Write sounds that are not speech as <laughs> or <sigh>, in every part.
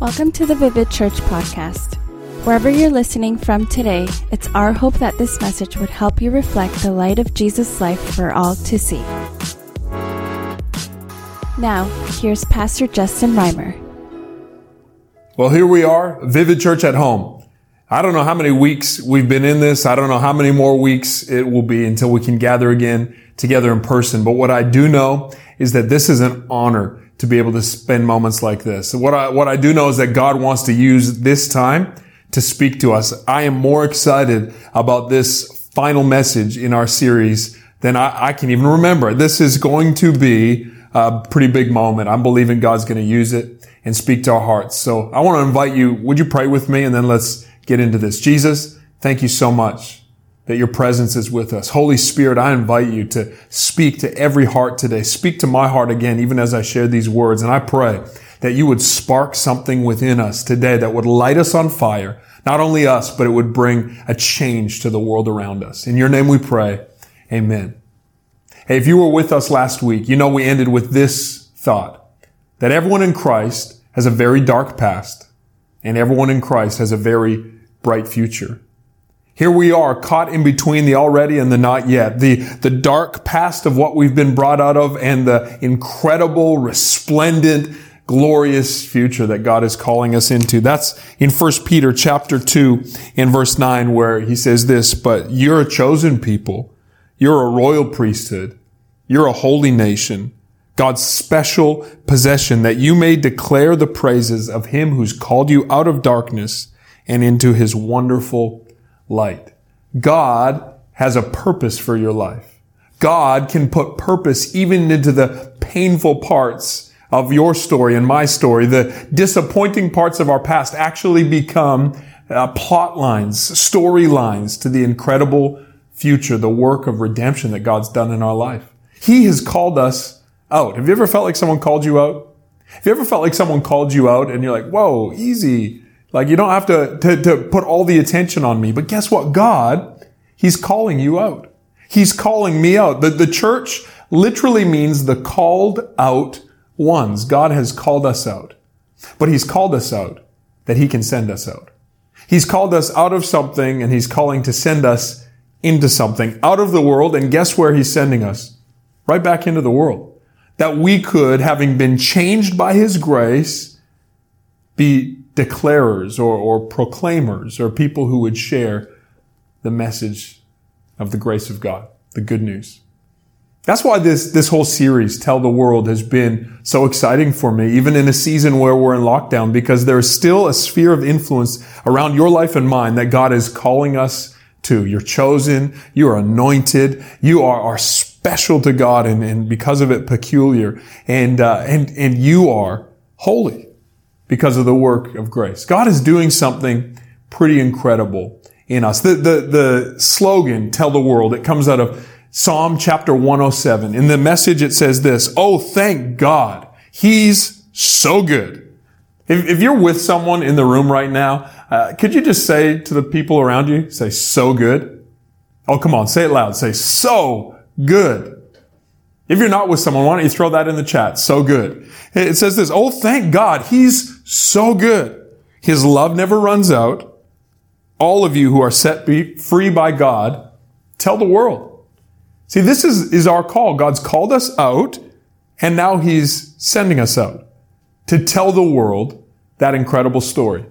Welcome to the Vivid Church podcast. Wherever you're listening from today, it's our hope that this message would help you reflect the light of Jesus' life for all to see. Now, here's Pastor Justin Reimer. Well, here we are, Vivid Church at home. I don't know how many weeks we've been in this. I don't know how many more weeks it will be until we can gather again together in person. But what I do know is that this is an honor to be able to spend moments like this. What I, what I do know is that God wants to use this time to speak to us. I am more excited about this final message in our series than I, I can even remember. This is going to be a pretty big moment. I'm believing God's going to use it and speak to our hearts. So I want to invite you, would you pray with me and then let's get into this. Jesus, thank you so much that your presence is with us. Holy Spirit, I invite you to speak to every heart today. Speak to my heart again, even as I share these words. And I pray that you would spark something within us today that would light us on fire. Not only us, but it would bring a change to the world around us. In your name we pray. Amen. Hey, if you were with us last week, you know we ended with this thought that everyone in Christ has a very dark past and everyone in Christ has a very bright future. Here we are caught in between the already and the not yet, the, the dark past of what we've been brought out of and the incredible, resplendent, glorious future that God is calling us into. That's in 1 Peter chapter 2 in verse 9 where he says this, but you're a chosen people. You're a royal priesthood. You're a holy nation. God's special possession that you may declare the praises of him who's called you out of darkness and into his wonderful light. God has a purpose for your life. God can put purpose even into the painful parts of your story and my story. The disappointing parts of our past actually become uh, plot lines, story lines to the incredible future, the work of redemption that God's done in our life. He has called us out. Have you ever felt like someone called you out? Have you ever felt like someone called you out and you're like, whoa, easy. Like you don't have to, to, to put all the attention on me. But guess what? God, He's calling you out. He's calling me out. The, the church literally means the called out ones. God has called us out. But He's called us out that He can send us out. He's called us out of something and He's calling to send us into something out of the world. And guess where He's sending us? Right back into the world. That we could, having been changed by His grace, be declarers or, or proclaimers or people who would share the message of the grace of God, the good news. That's why this, this whole series, Tell the World, has been so exciting for me, even in a season where we're in lockdown, because there is still a sphere of influence around your life and mine that God is calling us to. You're chosen. You are anointed. You are, are special to God and, and because of it peculiar. And, uh, and, and you are holy because of the work of grace. God is doing something pretty incredible in us. The, the, the slogan, tell the world, it comes out of Psalm chapter 107. In the message, it says this, Oh, thank God. He's so good. If, if you're with someone in the room right now, uh, could you just say to the people around you, say, so good? Oh, come on, say it loud. Say, so good. If you're not with someone, why don't you throw that in the chat? So good. It says this, oh, thank God. He's so good. His love never runs out. All of you who are set free by God, tell the world. See, this is, is our call. God's called us out and now he's sending us out to tell the world that incredible story.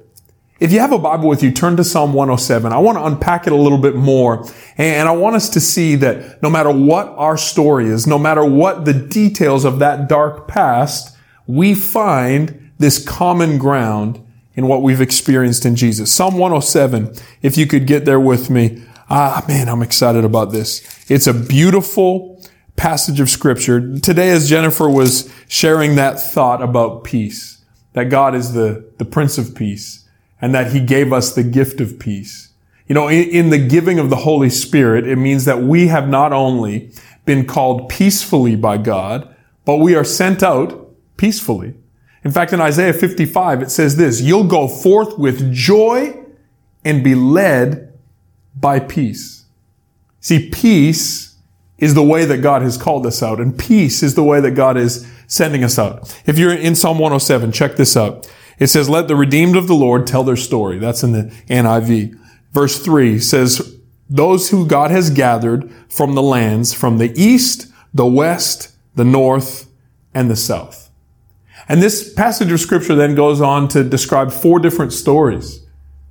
If you have a Bible with you, turn to Psalm 107. I want to unpack it a little bit more. And I want us to see that no matter what our story is, no matter what the details of that dark past, we find this common ground in what we've experienced in Jesus. Psalm 107, if you could get there with me. Ah, man, I'm excited about this. It's a beautiful passage of scripture. Today, as Jennifer was sharing that thought about peace, that God is the, the Prince of Peace and that he gave us the gift of peace. You know, in, in, the giving of the Holy Spirit, it means that we have not only been called peacefully by God, but we are sent out peacefully. In fact, in Isaiah 55, it says this, you'll go forth with joy and be led by peace. See, peace is the way that God has called us out, and peace is the way that God is sending us out. If you're in Psalm 107, check this out. It says, let the redeemed of the Lord tell their story. That's in the NIV. Verse three says, those who God has gathered from the lands, from the east, the west, the north, and the south. And this passage of scripture then goes on to describe four different stories.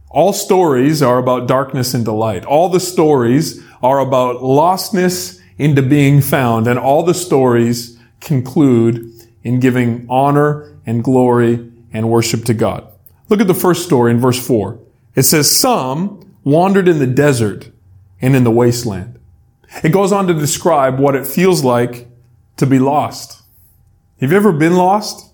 All stories are about darkness into light. All the stories are about lostness into being found. And all the stories conclude in giving honor and glory and worship to God. Look at the first story in verse 4. It says, Some wandered in the desert and in the wasteland. It goes on to describe what it feels like to be lost. Have you ever been lost?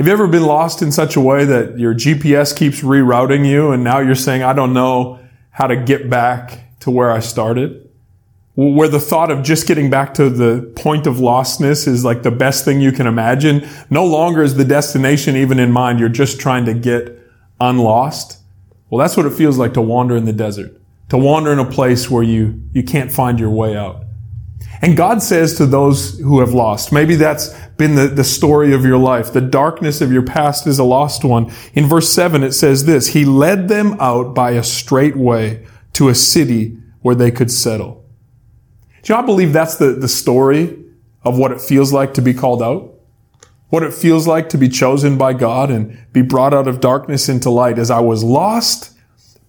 Have you ever been lost in such a way that your GPS keeps rerouting you and now you're saying, I don't know how to get back to where I started? Where the thought of just getting back to the point of lostness is like the best thing you can imagine. No longer is the destination even in mind. You're just trying to get unlost. Well, that's what it feels like to wander in the desert to wander in a place where you, you can't find your way out. And God says to those who have lost, maybe that's been the, the story of your life. The darkness of your past is a lost one. In verse 7, it says this, He led them out by a straight way to a city where they could settle. Do you know, I believe that's the, the story of what it feels like to be called out. What it feels like to be chosen by God and be brought out of darkness into light as I was lost,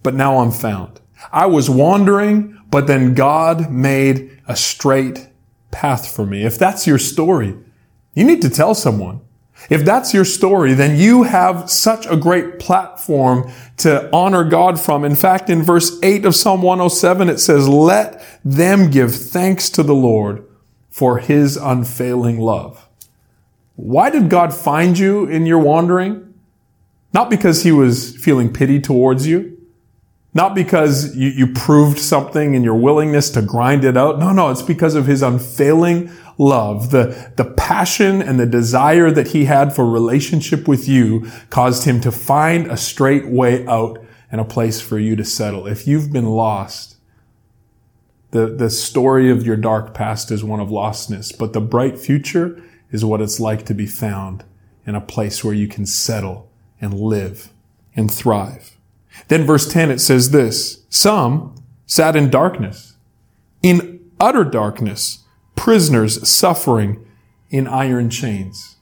but now I'm found. I was wandering, but then God made a straight path for me. If that's your story, you need to tell someone. If that's your story, then you have such a great platform to honor God from. In fact, in verse 8 of Psalm 107, it says, let them give thanks to the Lord for his unfailing love. Why did God find you in your wandering? Not because he was feeling pity towards you. Not because you, you proved something in your willingness to grind it out. No, no, it's because of his unfailing love. The, the passion and the desire that he had for relationship with you caused him to find a straight way out and a place for you to settle. If you've been lost, the, the story of your dark past is one of lostness, but the bright future is what it's like to be found in a place where you can settle and live and thrive. Then verse 10, it says this, some sat in darkness, in utter darkness, prisoners suffering in iron chains.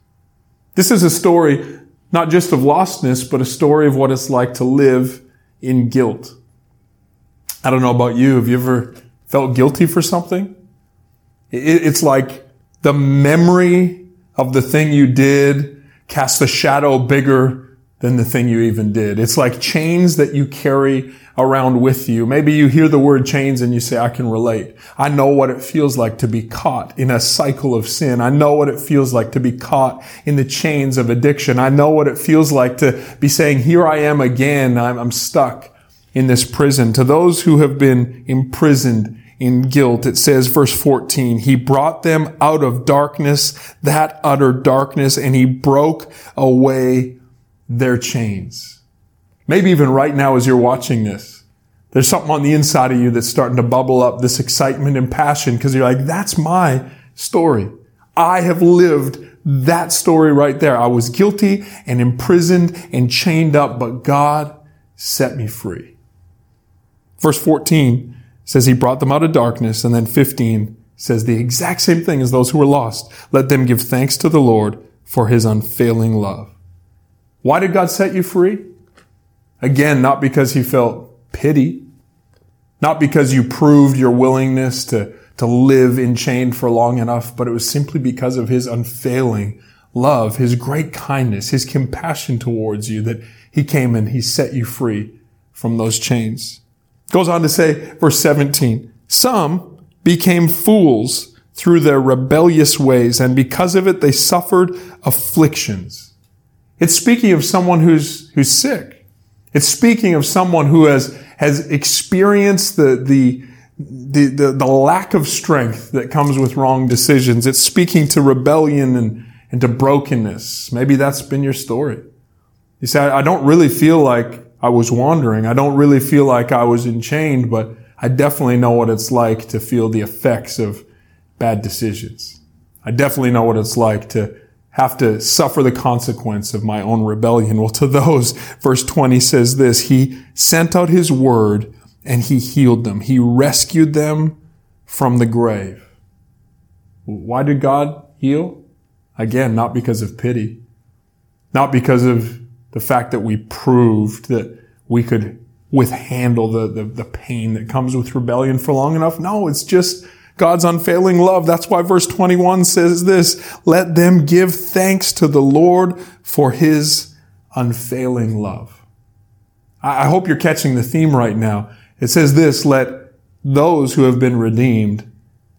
This is a story not just of lostness, but a story of what it's like to live in guilt. I don't know about you. Have you ever felt guilty for something? It's like the memory of the thing you did casts a shadow bigger than the thing you even did. It's like chains that you carry around with you. Maybe you hear the word chains and you say, I can relate. I know what it feels like to be caught in a cycle of sin. I know what it feels like to be caught in the chains of addiction. I know what it feels like to be saying, here I am again. I'm, I'm stuck in this prison. To those who have been imprisoned in guilt, it says, verse 14, he brought them out of darkness, that utter darkness, and he broke away their chains. Maybe even right now as you're watching this, there's something on the inside of you that's starting to bubble up, this excitement and passion, because you're like, that's my story. I have lived that story right there. I was guilty and imprisoned and chained up, but God set me free. Verse 14 says he brought them out of darkness, and then 15 says the exact same thing as those who were lost. Let them give thanks to the Lord for his unfailing love. Why did God set you free? Again, not because he felt pity, not because you proved your willingness to, to live enchained for long enough, but it was simply because of his unfailing love, his great kindness, his compassion towards you that he came and he set you free from those chains. Goes on to say, verse 17, some became fools through their rebellious ways, and because of it they suffered afflictions. It's speaking of someone who's, who's sick. It's speaking of someone who has, has experienced the, the, the, the, the lack of strength that comes with wrong decisions. It's speaking to rebellion and, and to brokenness. Maybe that's been your story. You say, I don't really feel like I was wandering. I don't really feel like I was enchained, but I definitely know what it's like to feel the effects of bad decisions. I definitely know what it's like to have to suffer the consequence of my own rebellion. Well, to those, verse 20 says this, He sent out His word and He healed them. He rescued them from the grave. Why did God heal? Again, not because of pity, not because of the fact that we proved that we could withhandle the, the, the pain that comes with rebellion for long enough. No, it's just God's unfailing love. That's why verse 21 says this, let them give thanks to the Lord for his unfailing love. I hope you're catching the theme right now. It says this, let those who have been redeemed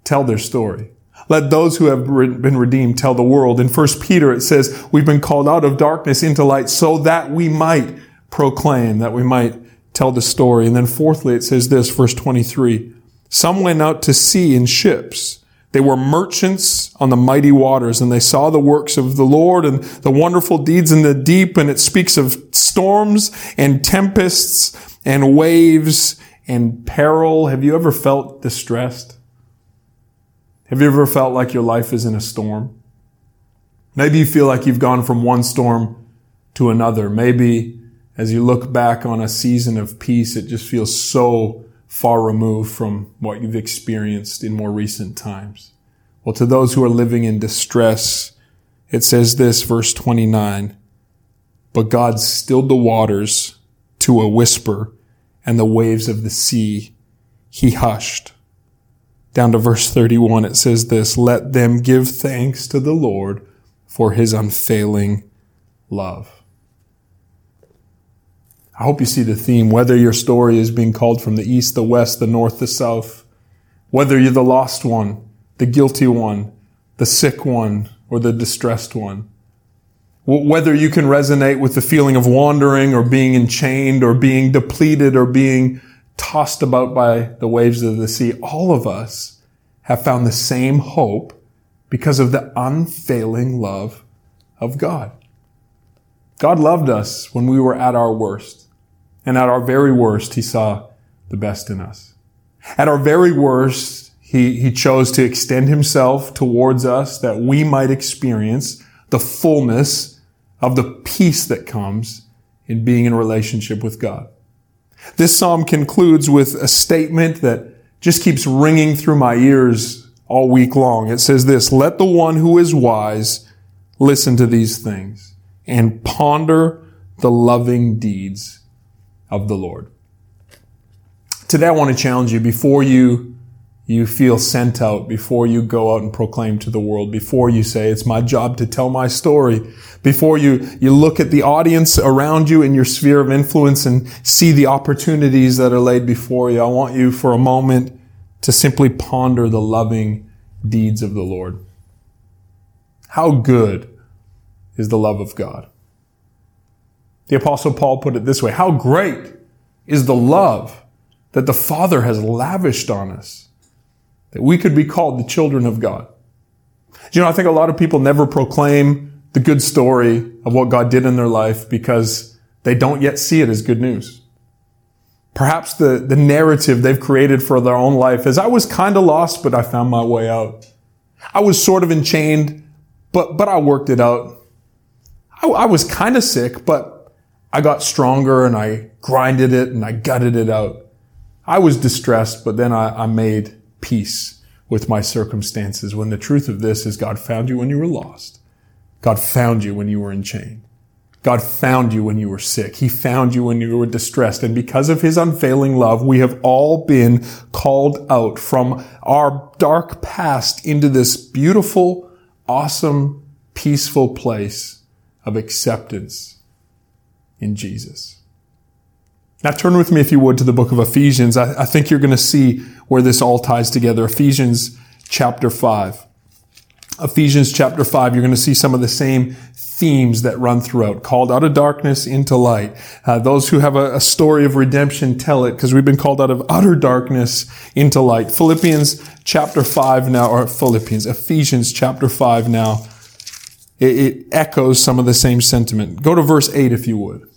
tell their story. Let those who have been redeemed tell the world. In 1 Peter, it says, we've been called out of darkness into light so that we might proclaim, that we might tell the story. And then fourthly, it says this, verse 23, some went out to sea in ships. They were merchants on the mighty waters and they saw the works of the Lord and the wonderful deeds in the deep. And it speaks of storms and tempests and waves and peril. Have you ever felt distressed? Have you ever felt like your life is in a storm? Maybe you feel like you've gone from one storm to another. Maybe as you look back on a season of peace, it just feels so far removed from what you've experienced in more recent times. Well, to those who are living in distress, it says this, verse 29, but God stilled the waters to a whisper and the waves of the sea he hushed. Down to verse 31, it says this, let them give thanks to the Lord for his unfailing love. I hope you see the theme, whether your story is being called from the east, the west, the north, the south, whether you're the lost one, the guilty one, the sick one, or the distressed one. Whether you can resonate with the feeling of wandering or being enchained or being depleted or being tossed about by the waves of the sea, all of us have found the same hope because of the unfailing love of God. God loved us when we were at our worst. And at our very worst, he saw the best in us. At our very worst, he, he chose to extend himself towards us that we might experience the fullness of the peace that comes in being in relationship with God. This psalm concludes with a statement that just keeps ringing through my ears all week long. It says this, let the one who is wise listen to these things and ponder the loving deeds of the Lord. Today I want to challenge you before you you feel sent out, before you go out and proclaim to the world, before you say, it's my job to tell my story, before you, you look at the audience around you in your sphere of influence and see the opportunities that are laid before you, I want you for a moment to simply ponder the loving deeds of the Lord. How good is the love of God? The apostle Paul put it this way. How great is the love that the Father has lavished on us that we could be called the children of God. You know, I think a lot of people never proclaim the good story of what God did in their life because they don't yet see it as good news. Perhaps the, the narrative they've created for their own life is I was kind of lost, but I found my way out. I was sort of enchained, but, but I worked it out. I, I was kind of sick, but I got stronger and I grinded it and I gutted it out. I was distressed, but then I, I made peace with my circumstances when the truth of this is God found you when you were lost. God found you when you were in chain. God found you when you were sick. He found you when you were distressed. And because of his unfailing love, we have all been called out from our dark past into this beautiful, awesome, peaceful place of acceptance in Jesus. Now turn with me, if you would, to the book of Ephesians. I, I think you're going to see where this all ties together. Ephesians chapter 5. Ephesians chapter 5, you're going to see some of the same themes that run throughout. Called out of darkness into light. Uh, those who have a, a, story of redemption tell it because we've been called out of utter darkness into light. Philippians chapter 5 now, or Philippians, Ephesians chapter 5 now. It, it echoes some of the same sentiment. Go to verse 8 if you would.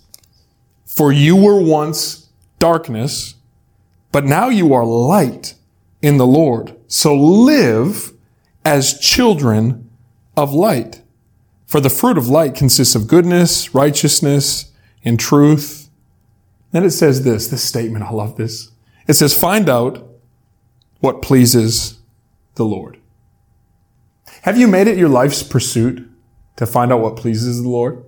For you were once darkness, but now you are light in the Lord. So live as children of light. For the fruit of light consists of goodness, righteousness, and truth. Then it says this, this statement, I love this. It says, find out what pleases the Lord. Have you made it your life's pursuit to find out what pleases the Lord?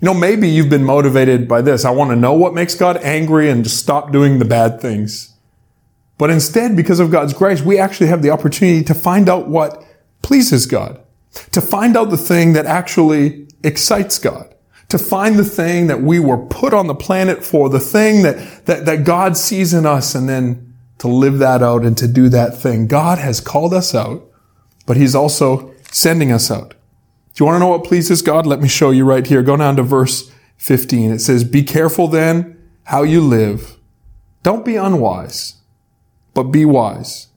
You know, maybe you've been motivated by this. I want to know what makes God angry and just stop doing the bad things. But instead, because of God's grace, we actually have the opportunity to find out what pleases God, to find out the thing that actually excites God, to find the thing that we were put on the planet for, the thing that, that, that God sees in us, and then to live that out and to do that thing. God has called us out, but He's also sending us out. You want to know what pleases God? Let me show you right here. Go down to verse 15. It says, Be careful then how you live. Don't be unwise, but be wise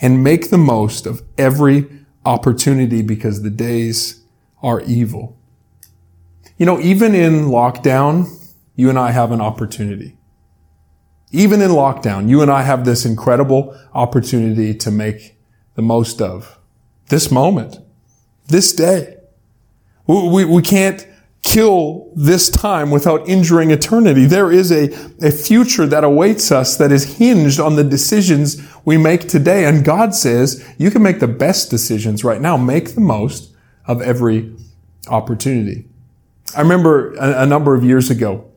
and make the most of every opportunity because the days are evil. You know, even in lockdown, you and I have an opportunity. Even in lockdown, you and I have this incredible opportunity to make the most of this moment, this day. We, we can't kill this time without injuring eternity. There is a, a future that awaits us that is hinged on the decisions we make today. And God says you can make the best decisions right now. Make the most of every opportunity. I remember a, a number of years ago,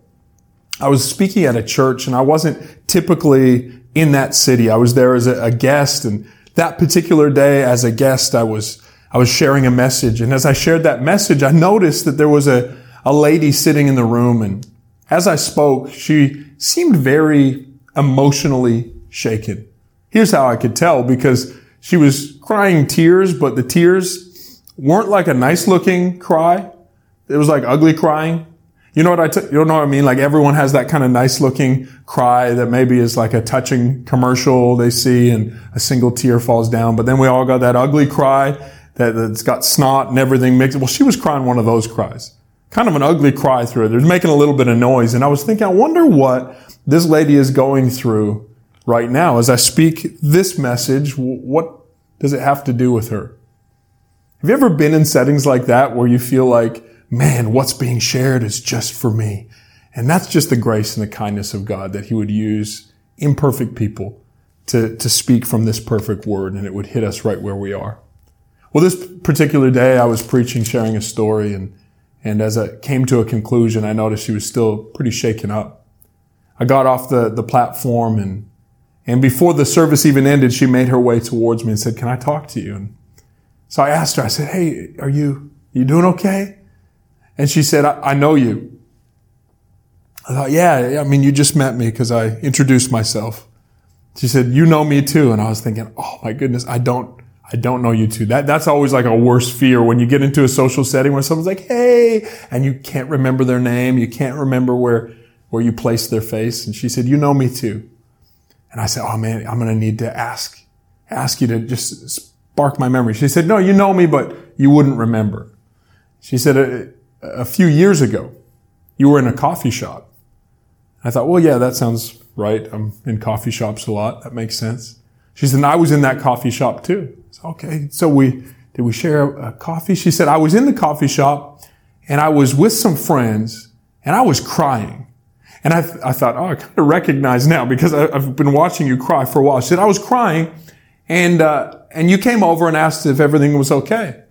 I was speaking at a church and I wasn't typically in that city. I was there as a, a guest and that particular day as a guest, I was I was sharing a message. And as I shared that message, I noticed that there was a, a lady sitting in the room. And as I spoke, she seemed very emotionally shaken. Here's how I could tell because she was crying tears, but the tears weren't like a nice looking cry. It was like ugly crying. You know what I, t- you know what I mean? Like everyone has that kind of nice looking cry that maybe is like a touching commercial they see and a single tear falls down. But then we all got that ugly cry that, that's got snot and everything mixed. Well, she was crying one of those cries. Kind of an ugly cry through it. There's making a little bit of noise. And I was thinking, I wonder what this lady is going through right now. As I speak this message, what does it have to do with her? Have you ever been in settings like that where you feel like, man, what's being shared is just for me? And that's just the grace and the kindness of God that he would use imperfect people to, to speak from this perfect word and it would hit us right where we are. Well, this particular day I was preaching, sharing a story, and, and as I came to a conclusion, I noticed she was still pretty shaken up. I got off the, the platform and, and before the service even ended, she made her way towards me and said, can I talk to you? And so I asked her, I said, Hey, are you, you doing okay? And she said, I, I know you. I thought, yeah, I mean, you just met me because I introduced myself. She said, you know me too. And I was thinking, oh my goodness, I don't, I don't know you too. That, that's always like a worse fear when you get into a social setting where someone's like, Hey, and you can't remember their name. You can't remember where, where you placed their face. And she said, you know me too. And I said, Oh man, I'm going to need to ask, ask you to just spark my memory. She said, no, you know me, but you wouldn't remember. She said, a, a few years ago, you were in a coffee shop. I thought, well, yeah, that sounds right. I'm in coffee shops a lot. That makes sense. She said, I was in that coffee shop too. Said, okay. So we, did we share a, coffee? She said, I was in the coffee shop and I was with some friends and I was crying. And I, I thought, oh, I kind of recognize now because I, have been watching you cry for a while. She said, I was crying and, uh, and you came over and asked if everything was okay.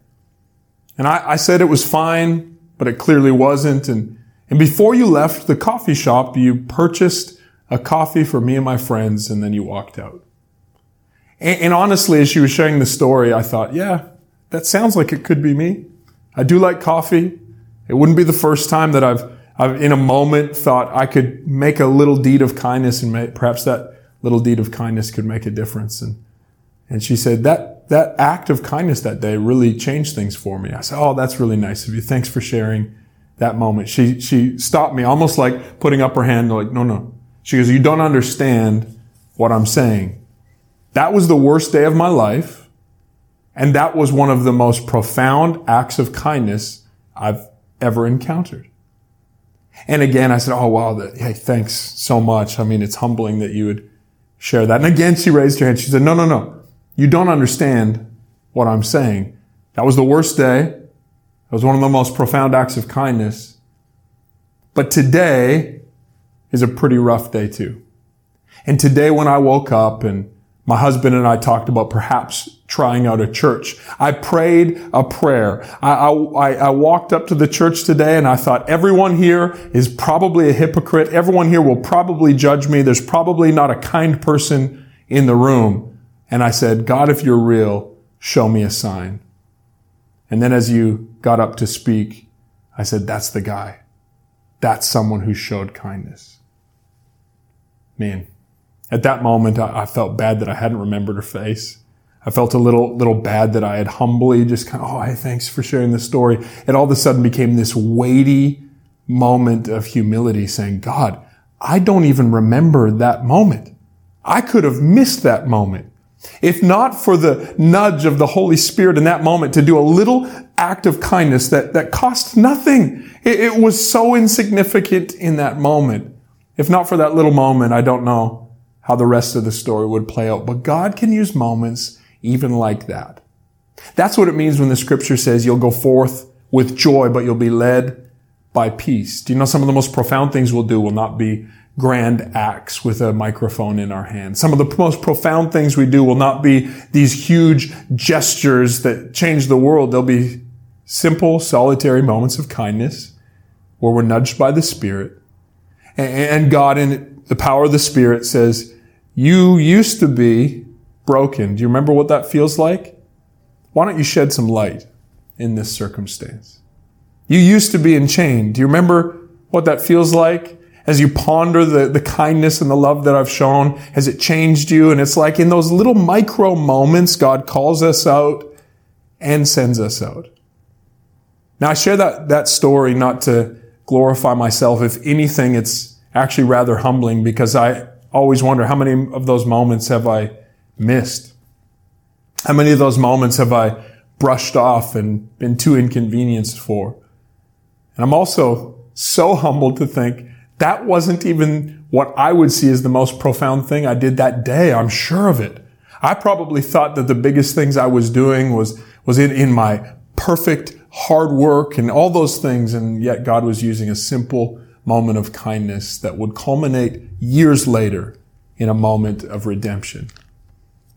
And I, I said it was fine, but it clearly wasn't. And, and before you left the coffee shop, you purchased a coffee for me and my friends and then you walked out. And, and honestly, as she was sharing the story, I thought, yeah, that sounds like it could be me. I do like coffee. It wouldn't be the first time that I've, I've in a moment thought I could make a little deed of kindness and may, perhaps that little deed of kindness could make a difference. And, and she said that, that act of kindness that day really changed things for me. I said, Oh, that's really nice of you. Thanks for sharing that moment. She, she stopped me almost like putting up her hand like, no, no. She goes, you don't understand what I'm saying. That was the worst day of my life. And that was one of the most profound acts of kindness I've ever encountered. And again, I said, Oh, wow. Hey, thanks so much. I mean, it's humbling that you would share that. And again, she raised her hand. She said, No, no, no. You don't understand what I'm saying. That was the worst day That was one of the most profound acts of kindness. But today is a pretty rough day too. And today when I woke up and my husband and I talked about perhaps trying out a church. I prayed a prayer. I, I, I, walked up to the church today and I thought everyone here is probably a hypocrite. Everyone here will probably judge me. There's probably not a kind person in the room. And I said, God, if you're real, show me a sign. And then as you got up to speak, I said, that's the guy. That's someone who showed kindness. Man, at that moment, I, I felt bad that I hadn't remembered her face. I felt a little, little bad that I had humbly just kind of, oh, hey, thanks for sharing this story. It all of a sudden became this weighty moment of humility saying, God, I don't even remember that moment. I could have missed that moment. If not for the nudge of the Holy Spirit in that moment to do a little act of kindness that, that cost nothing. It, it was so insignificant in that moment. If not for that little moment, I don't know how the rest of the story would play out. But God can use moments even like that. That's what it means when the scripture says you'll go forth with joy, but you'll be led by peace. Do you know some of the most profound things we'll do will not be grand acts with a microphone in our hand. Some of the most profound things we do will not be these huge gestures that change the world. They'll be simple, solitary moments of kindness where we're nudged by the Spirit. And God in the power of the Spirit says, you used to be broken. Do you remember what that feels like? Why don't you shed some light in this circumstance? You used to be in enchained. Do you remember what that feels like? As you ponder the, the kindness and the love that I've shown, has it changed you? And it's like in those little micro moments, God calls us out and sends us out. Now I share that, that story not to glorify myself. If anything, it's actually rather humbling because I always wonder how many of those moments have I missed? How many of those moments have I brushed off and been too inconvenienced for? And I'm also so <laughs> humbled to think that wasn't even what I would see as the most profound thing I did that day. I'm sure of it. I probably thought that the biggest things I was doing was, was in, in my perfect hard work and all those things. And yet God was using a simple moment of kindness that would culminate years later in a moment of redemption.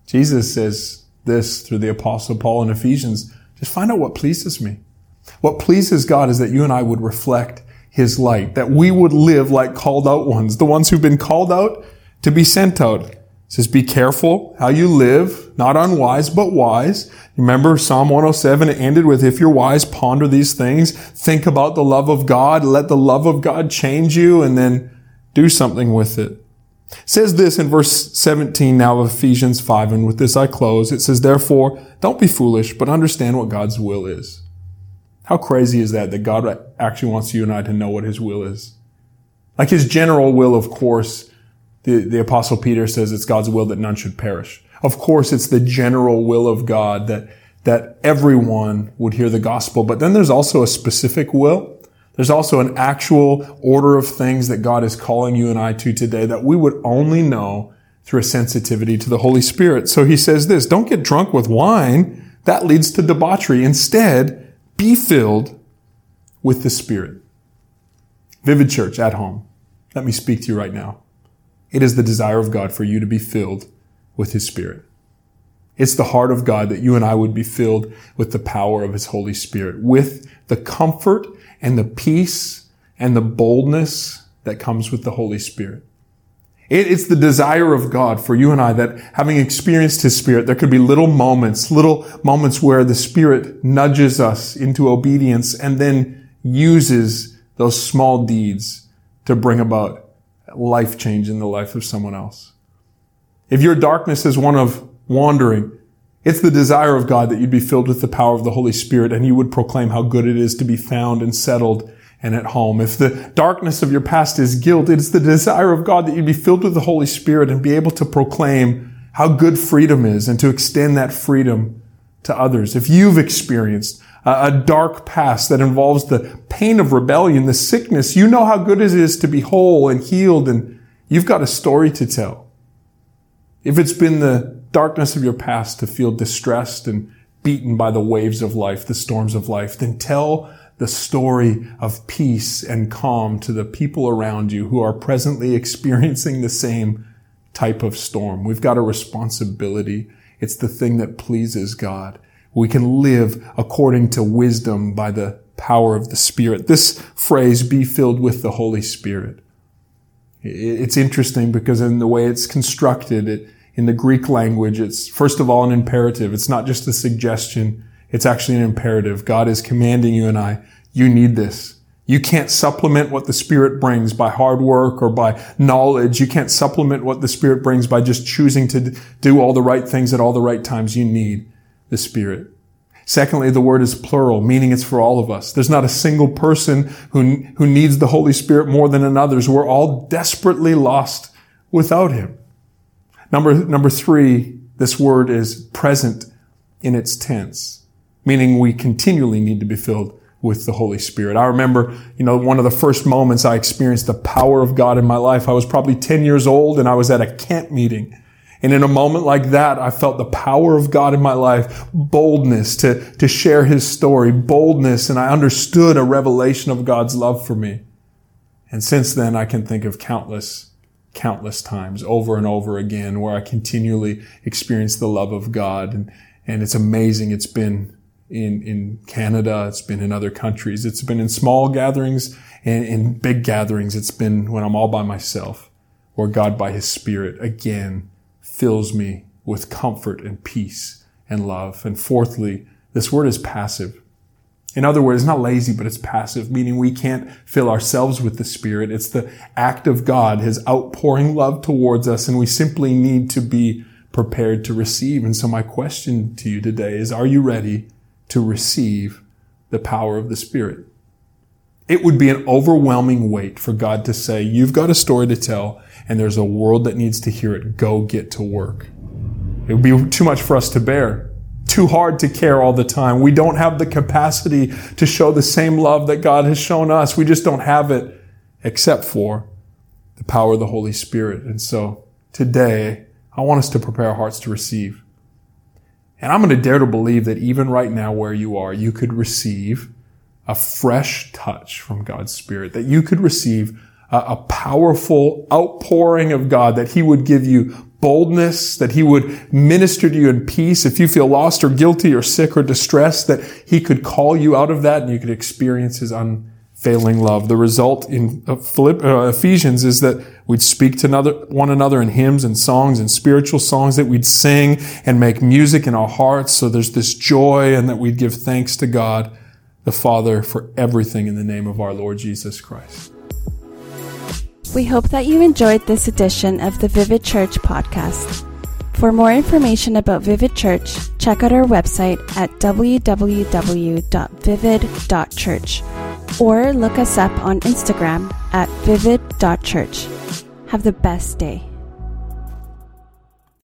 Jesus says this through the apostle Paul in Ephesians. Just find out what pleases me. What pleases God is that you and I would reflect his light, that we would live like called out ones, the ones who've been called out to be sent out. It says, be careful how you live, not unwise, but wise. Remember Psalm 107, it ended with, if you're wise, ponder these things, think about the love of God, let the love of God change you, and then do something with it. It says this in verse 17 now of Ephesians 5, and with this I close. It says, therefore, don't be foolish, but understand what God's will is. How crazy is that, that God actually wants you and I to know what his will is? Like his general will, of course, the, the apostle Peter says it's God's will that none should perish. Of course, it's the general will of God that, that everyone would hear the gospel. But then there's also a specific will. There's also an actual order of things that God is calling you and I to today that we would only know through a sensitivity to the Holy Spirit. So he says this, don't get drunk with wine. That leads to debauchery. Instead, be filled with the Spirit. Vivid Church at home. Let me speak to you right now. It is the desire of God for you to be filled with His Spirit. It's the heart of God that you and I would be filled with the power of His Holy Spirit, with the comfort and the peace and the boldness that comes with the Holy Spirit. It's the desire of God for you and I that having experienced His Spirit, there could be little moments, little moments where the Spirit nudges us into obedience and then uses those small deeds to bring about life change in the life of someone else. If your darkness is one of wandering, it's the desire of God that you'd be filled with the power of the Holy Spirit and you would proclaim how good it is to be found and settled and at home. If the darkness of your past is guilt, it's the desire of God that you'd be filled with the Holy Spirit and be able to proclaim how good freedom is and to extend that freedom to others. If you've experienced a, dark past that involves the pain of rebellion, the sickness, you know how good it is to be whole and healed and you've got a story to tell. If it's been the darkness of your past to feel distressed and beaten by the waves of life, the storms of life, then tell the story of peace and calm to the people around you who are presently experiencing the same type of storm. We've got a responsibility. It's the thing that pleases God. We can live according to wisdom by the power of the Spirit. This phrase, be filled with the Holy Spirit. It's interesting because in the way it's constructed, it, in the Greek language, it's first of all an imperative. It's not just a suggestion. It's actually an imperative. God is commanding you and I, you need this. You can't supplement what the Spirit brings by hard work or by knowledge. You can't supplement what the Spirit brings by just choosing to do all the right things at all the right times. You need the Spirit. Secondly, the word is plural, meaning it's for all of us. There's not a single person who, who needs the Holy Spirit more than another's. We're all desperately lost without Him. Number, number three, this word is present in its tense, meaning we continually need to be filled with the Holy Spirit. I remember, you know, one of the first moments I experienced the power of God in my life. I was probably 10 years old and I was at a camp meeting. And in a moment like that, I felt the power of God in my life, boldness to, to share his story, boldness, and I understood a revelation of God's love for me. And since then, I can think of countless countless times over and over again where I continually experience the love of God. And, and it's amazing. It's been in, in Canada. It's been in other countries. It's been in small gatherings and in big gatherings. It's been when I'm all by myself or God by his spirit again fills me with comfort and peace and love. And fourthly, this word is passive. In other words, it's not lazy, but it's passive, meaning we can't fill ourselves with the Spirit. It's the act of God, His outpouring love towards us, and we simply need to be prepared to receive. And so my question to you today is, are you ready to receive the power of the Spirit? It would be an overwhelming weight for God to say, you've got a story to tell, and there's a world that needs to hear it. Go get to work. It would be too much for us to bear too hard to care all the time. We don't have the capacity to show the same love that God has shown us. We just don't have it except for the power of the Holy Spirit. And so today, I want us to prepare our hearts to receive. And I'm going to dare to believe that even right now where you are, you could receive a fresh touch from God's Spirit, that you could receive a, powerful outpouring of God, that He would give you boldness, that he would minister to you in peace. If you feel lost or guilty or sick or distressed, that he could call you out of that and you could experience his unfailing love. The result in uh, uh, Ephesians is that we'd speak to one another in hymns and songs and spiritual songs, that we'd sing and make music in our hearts. So there's this joy and that we'd give thanks to God, the Father, for everything in the name of our Lord Jesus Christ. We hope that you enjoyed this edition of the Vivid Church podcast. For more information about Vivid Church, check out our website at www.vivid.church or look us up on Instagram at vivid.church. Have the best day.